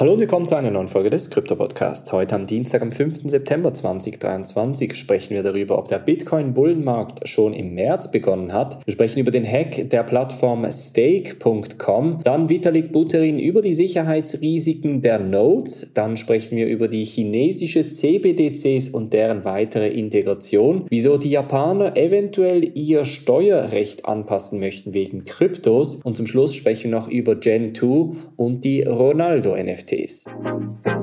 Hallo und willkommen zu einer neuen Folge des Krypto Podcasts. Heute am Dienstag, am 5. September 2023 sprechen wir darüber, ob der Bitcoin-Bullenmarkt schon im März begonnen hat. Wir sprechen über den Hack der Plattform Stake.com, dann Vitalik Buterin über die Sicherheitsrisiken der Nodes, dann sprechen wir über die chinesische CBDCs und deren weitere Integration, wieso die Japaner eventuell ihr Steuerrecht anpassen möchten wegen Kryptos und zum Schluss sprechen wir noch über Gen 2 und die Ronaldo NFT. NFTs.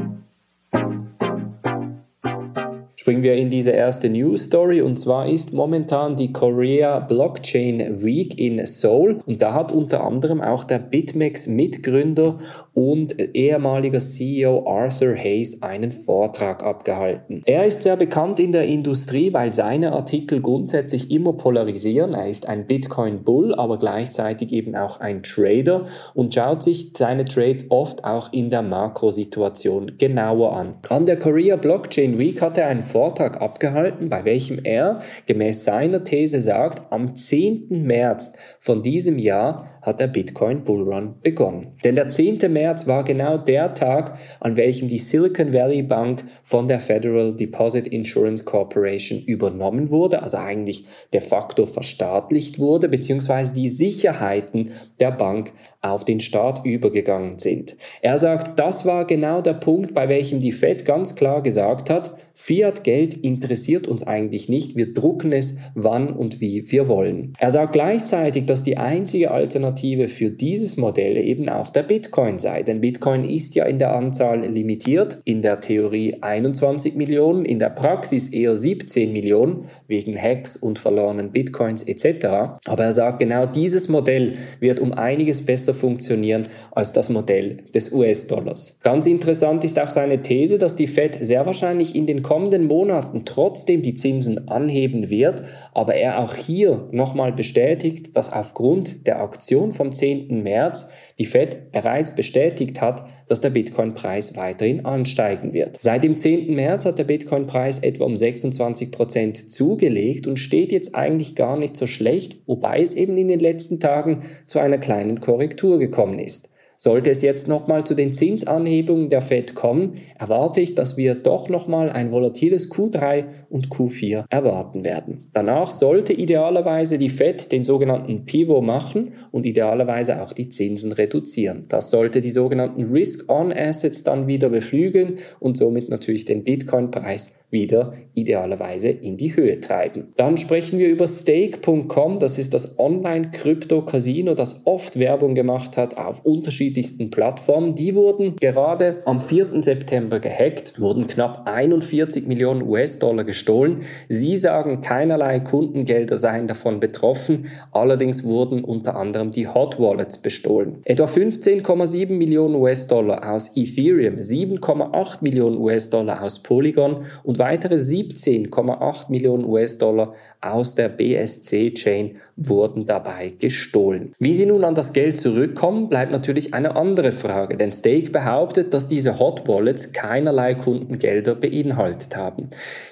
Springen wir in diese erste News Story und zwar ist momentan die Korea Blockchain Week in Seoul und da hat unter anderem auch der BitMEX Mitgründer und ehemaliger CEO Arthur Hayes einen Vortrag abgehalten. Er ist sehr bekannt in der Industrie, weil seine Artikel grundsätzlich immer polarisieren. Er ist ein Bitcoin Bull, aber gleichzeitig eben auch ein Trader und schaut sich seine Trades oft auch in der Makrosituation genauer an. An der Korea Blockchain Week hat er einen Vortrag abgehalten, bei welchem er gemäß seiner These sagt, am 10. März von diesem Jahr hat der Bitcoin Bullrun begonnen. Denn der 10. März war genau der Tag, an welchem die Silicon Valley Bank von der Federal Deposit Insurance Corporation übernommen wurde, also eigentlich de facto verstaatlicht wurde, beziehungsweise die Sicherheiten der Bank auf den Staat übergegangen sind. Er sagt, das war genau der Punkt, bei welchem die Fed ganz klar gesagt hat, Fiat-Geld interessiert uns eigentlich nicht, wir drucken es, wann und wie wir wollen. Er sagt gleichzeitig, dass die einzige Alternative für dieses Modell eben auch der Bitcoin sei, denn Bitcoin ist ja in der Anzahl limitiert, in der Theorie 21 Millionen, in der Praxis eher 17 Millionen, wegen Hacks und verlorenen Bitcoins etc. Aber er sagt, genau dieses Modell wird um einiges besser funktionieren als das Modell des US-Dollars. Ganz interessant ist auch seine These, dass die Fed sehr wahrscheinlich in den kommenden Monaten trotzdem die Zinsen anheben wird, aber er auch hier nochmal bestätigt, dass aufgrund der Aktion vom 10. März die Fed bereits bestätigt hat, dass der Bitcoin-Preis weiterhin ansteigen wird. Seit dem 10. März hat der Bitcoin-Preis etwa um 26 Prozent zugelegt und steht jetzt eigentlich gar nicht so schlecht, wobei es eben in den letzten Tagen zu einer kleinen Korrektur gekommen ist. Sollte es jetzt nochmal zu den Zinsanhebungen der Fed kommen, erwarte ich, dass wir doch nochmal ein volatiles Q3 und Q4 erwarten werden. Danach sollte idealerweise die Fed den sogenannten Pivot machen und idealerweise auch die Zinsen reduzieren. Das sollte die sogenannten Risk-on-Assets dann wieder beflügeln und somit natürlich den Bitcoin-Preis wieder idealerweise in die Höhe treiben. Dann sprechen wir über Stake.com, das ist das Online-Krypto-Casino, das oft Werbung gemacht hat auf unterschiedlichsten Plattformen. Die wurden gerade am 4. September gehackt, wurden knapp 41 Millionen US-Dollar gestohlen. Sie sagen, keinerlei Kundengelder seien davon betroffen, allerdings wurden unter anderem die Hot Wallets bestohlen. Etwa 15,7 Millionen US-Dollar aus Ethereum, 7,8 Millionen US-Dollar aus Polygon und weitere 17,8 Millionen US-Dollar aus der BSC-Chain wurden dabei gestohlen. Wie sie nun an das Geld zurückkommen, bleibt natürlich eine andere Frage, denn Stake behauptet, dass diese Hot Wallets keinerlei Kundengelder beinhaltet haben.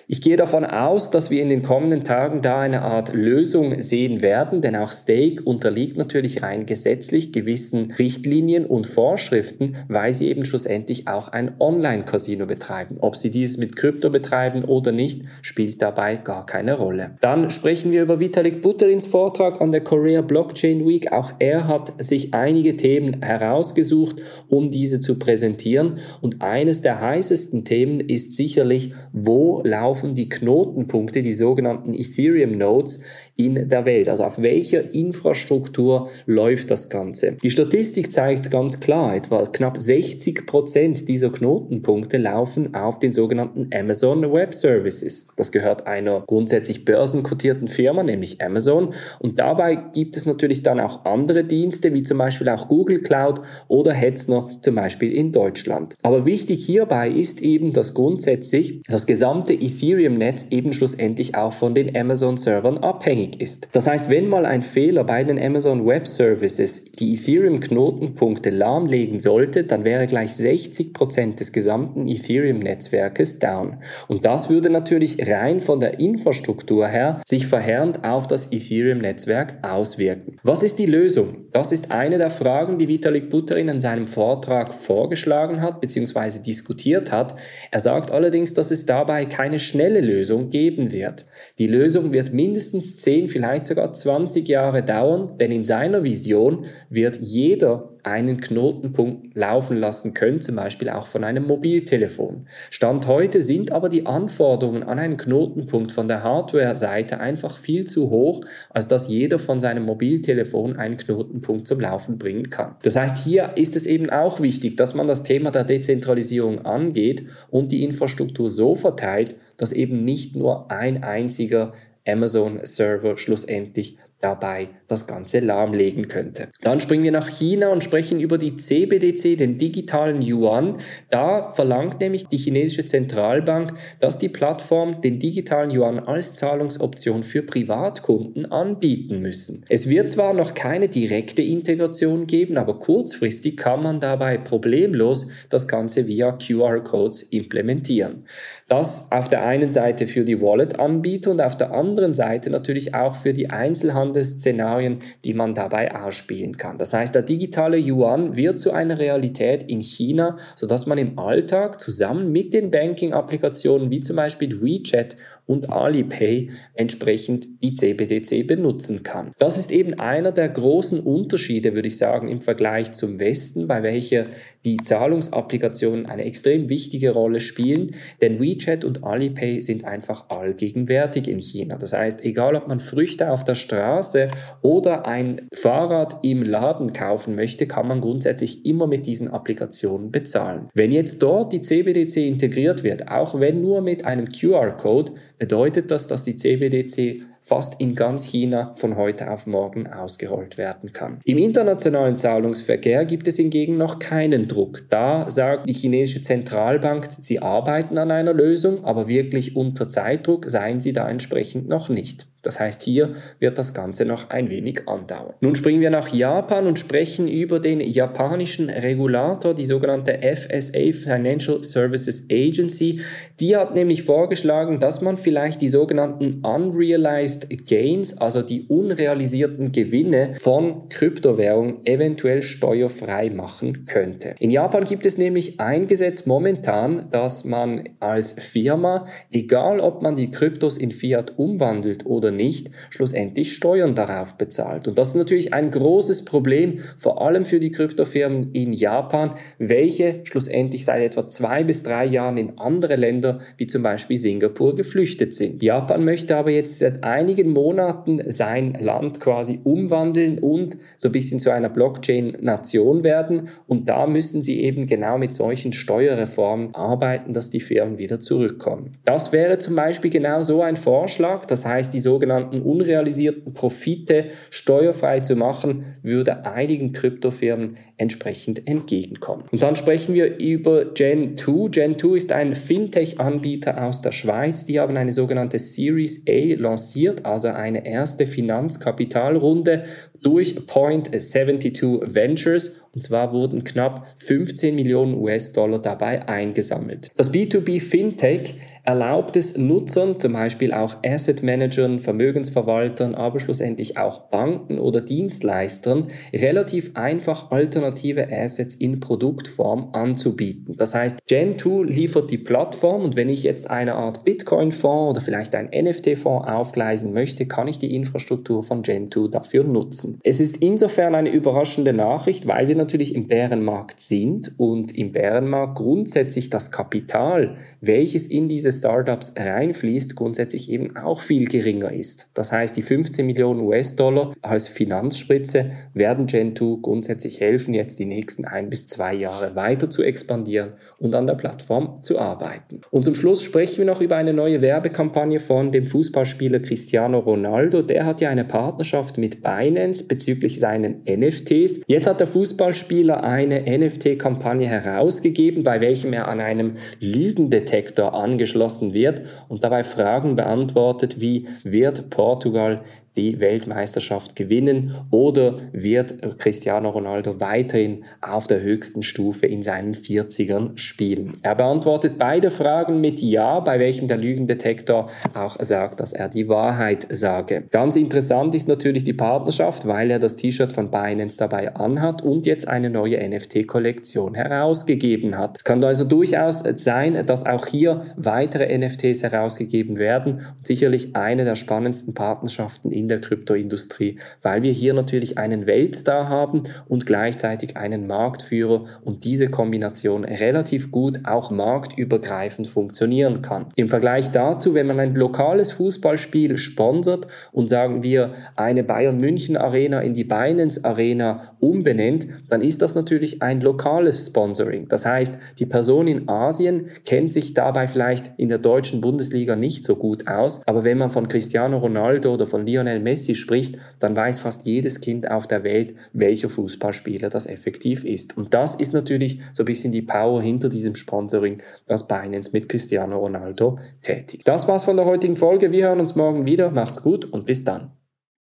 Ich gehe davon aus, dass wir in den kommenden Tagen da eine Art Lösung sehen werden, denn auch Stake unterliegt natürlich rein gesetzlich gewissen Richtlinien und Vorschriften, weil sie eben schlussendlich auch ein Online-Casino betreiben. Ob sie dies mit Krypto betreiben oder nicht, spielt dabei gar keine Rolle. Dann sprechen wir über Vitalik Butterins Vortrag an der Korea Blockchain Week. Auch er hat sich einige Themen herausgesucht, um diese zu präsentieren. Und eines der heißesten Themen ist sicherlich, wo laufen die Knotenpunkte, die sogenannten Ethereum Nodes in der Welt. Also auf welcher Infrastruktur läuft das Ganze? Die Statistik zeigt ganz klar, etwa knapp 60 Prozent dieser Knotenpunkte laufen auf den sogenannten Amazon Web Services. Das gehört einer grundsätzlich börsenkotierten Firma, nämlich Amazon. Und dabei gibt es natürlich dann auch andere Dienste, wie zum Beispiel auch Google Cloud oder Hetzner, zum Beispiel in Deutschland. Aber wichtig hierbei ist eben, dass grundsätzlich das gesamte Ethereum Ethereum-Netz eben schlussendlich auch von den Amazon-Servern abhängig ist. Das heißt, wenn mal ein Fehler bei den Amazon Web Services die Ethereum-Knotenpunkte lahmlegen sollte, dann wäre gleich 60% des gesamten Ethereum-Netzwerkes down. Und das würde natürlich rein von der Infrastruktur her sich verheerend auf das Ethereum-Netzwerk auswirken. Was ist die Lösung? Das ist eine der Fragen, die Vitalik Buterin in seinem Vortrag vorgeschlagen hat bzw. diskutiert hat. Er sagt allerdings, dass es dabei keine schnelle Lösung geben wird. Die Lösung wird mindestens 10, vielleicht sogar 20 Jahre dauern, denn in seiner Vision wird jeder einen Knotenpunkt laufen lassen können, zum Beispiel auch von einem Mobiltelefon. Stand heute sind aber die Anforderungen an einen Knotenpunkt von der Hardware-Seite einfach viel zu hoch, als dass jeder von seinem Mobiltelefon einen Knotenpunkt zum Laufen bringen kann. Das heißt, hier ist es eben auch wichtig, dass man das Thema der Dezentralisierung angeht und die Infrastruktur so verteilt, dass eben nicht nur ein einziger Amazon-Server schlussendlich dabei das Ganze lahmlegen könnte. Dann springen wir nach China und sprechen über die CBDC, den digitalen Yuan. Da verlangt nämlich die chinesische Zentralbank, dass die Plattform den digitalen Yuan als Zahlungsoption für Privatkunden anbieten müssen. Es wird zwar noch keine direkte Integration geben, aber kurzfristig kann man dabei problemlos das Ganze via QR-Codes implementieren. Das auf der einen Seite für die Wallet-Anbieter und auf der anderen Seite natürlich auch für die Einzelhandelsszenarien, die man dabei ausspielen kann. Das heißt, der digitale Yuan wird zu einer Realität in China, sodass man im Alltag zusammen mit den Banking-Applikationen wie zum Beispiel WeChat und Alipay entsprechend die CBDC benutzen kann. Das ist eben einer der großen Unterschiede, würde ich sagen, im Vergleich zum Westen, bei welcher die Zahlungsapplikationen eine extrem wichtige Rolle spielen, denn WeChat und Alipay sind einfach allgegenwärtig in China. Das heißt, egal ob man Früchte auf der Straße oder ein Fahrrad im Laden kaufen möchte, kann man grundsätzlich immer mit diesen Applikationen bezahlen. Wenn jetzt dort die CBDC integriert wird, auch wenn nur mit einem QR-Code, bedeutet das, dass die CBDC fast in ganz China von heute auf morgen ausgerollt werden kann. Im internationalen Zahlungsverkehr gibt es hingegen noch keinen Druck. Da sagt die chinesische Zentralbank, sie arbeiten an einer Lösung, aber wirklich unter Zeitdruck seien sie da entsprechend noch nicht. Das heißt, hier wird das Ganze noch ein wenig andauern. Nun springen wir nach Japan und sprechen über den japanischen Regulator, die sogenannte FSA Financial Services Agency. Die hat nämlich vorgeschlagen, dass man vielleicht die sogenannten Unrealized Gains, also die unrealisierten Gewinne von Kryptowährungen eventuell steuerfrei machen könnte. In Japan gibt es nämlich ein Gesetz momentan, dass man als Firma, egal ob man die Kryptos in Fiat umwandelt oder nicht, schlussendlich Steuern darauf bezahlt. Und das ist natürlich ein großes Problem, vor allem für die Kryptofirmen in Japan, welche schlussendlich seit etwa zwei bis drei Jahren in andere Länder, wie zum Beispiel Singapur, geflüchtet sind. Japan möchte aber jetzt seit einigen Monaten sein Land quasi umwandeln und so ein bisschen zu einer Blockchain-Nation werden. Und da müssen sie eben genau mit solchen Steuerreformen arbeiten, dass die Firmen wieder zurückkommen. Das wäre zum Beispiel genau so ein Vorschlag. Das heißt, die sogenannte sogenannten unrealisierten Profite steuerfrei zu machen, würde einigen Kryptofirmen entsprechend entgegenkommen. Und dann sprechen wir über Gen2. Gen2 ist ein Fintech-Anbieter aus der Schweiz. Die haben eine sogenannte Series A lanciert, also eine erste Finanzkapitalrunde durch Point 72 Ventures und zwar wurden knapp 15 Millionen US-Dollar dabei eingesammelt. Das B2B Fintech erlaubt es Nutzern, zum Beispiel auch Asset Managern, Vermögensverwaltern, aber schlussendlich auch Banken oder Dienstleistern, relativ einfach alternative Assets in Produktform anzubieten. Das heißt, Gen2 liefert die Plattform und wenn ich jetzt eine Art Bitcoin-Fonds oder vielleicht ein NFT-Fonds aufgleisen möchte, kann ich die Infrastruktur von Gen2 dafür nutzen. Es ist insofern eine überraschende Nachricht, weil wir natürlich im Bärenmarkt sind und im Bärenmarkt grundsätzlich das Kapital, welches in diese Startups reinfließt, grundsätzlich eben auch viel geringer ist. Das heißt, die 15 Millionen US-Dollar als Finanzspritze werden Gen2 grundsätzlich helfen, jetzt die nächsten ein bis zwei Jahre weiter zu expandieren und an der Plattform zu arbeiten. Und zum Schluss sprechen wir noch über eine neue Werbekampagne von dem Fußballspieler Cristiano Ronaldo. Der hat ja eine Partnerschaft mit Binance bezüglich seinen NFTs. Jetzt hat der Fußballspieler eine NFT-Kampagne herausgegeben, bei welchem er an einem Lügendetektor angeschlossen wird und dabei Fragen beantwortet wie wird Portugal die Weltmeisterschaft gewinnen oder wird Cristiano Ronaldo weiterhin auf der höchsten Stufe in seinen 40ern spielen? Er beantwortet beide Fragen mit Ja, bei welchem der Lügendetektor auch sagt, dass er die Wahrheit sage. Ganz interessant ist natürlich die Partnerschaft, weil er das T-Shirt von Binance dabei anhat und jetzt eine neue NFT-Kollektion herausgegeben hat. Es kann also durchaus sein, dass auch hier weitere NFTs herausgegeben werden und sicherlich eine der spannendsten Partnerschaften in der Kryptoindustrie, weil wir hier natürlich einen Weltstar haben und gleichzeitig einen Marktführer und diese Kombination relativ gut auch marktübergreifend funktionieren kann. Im Vergleich dazu, wenn man ein lokales Fußballspiel sponsert und sagen wir eine Bayern München Arena in die Binance Arena umbenennt, dann ist das natürlich ein lokales Sponsoring. Das heißt, die Person in Asien kennt sich dabei vielleicht in der deutschen Bundesliga nicht so gut aus, aber wenn man von Cristiano Ronaldo oder von Lionel Messi spricht, dann weiß fast jedes Kind auf der Welt, welcher Fußballspieler das effektiv ist. Und das ist natürlich so ein bisschen die Power hinter diesem Sponsoring, das Binance mit Cristiano Ronaldo tätigt. Das war's von der heutigen Folge. Wir hören uns morgen wieder. Macht's gut und bis dann.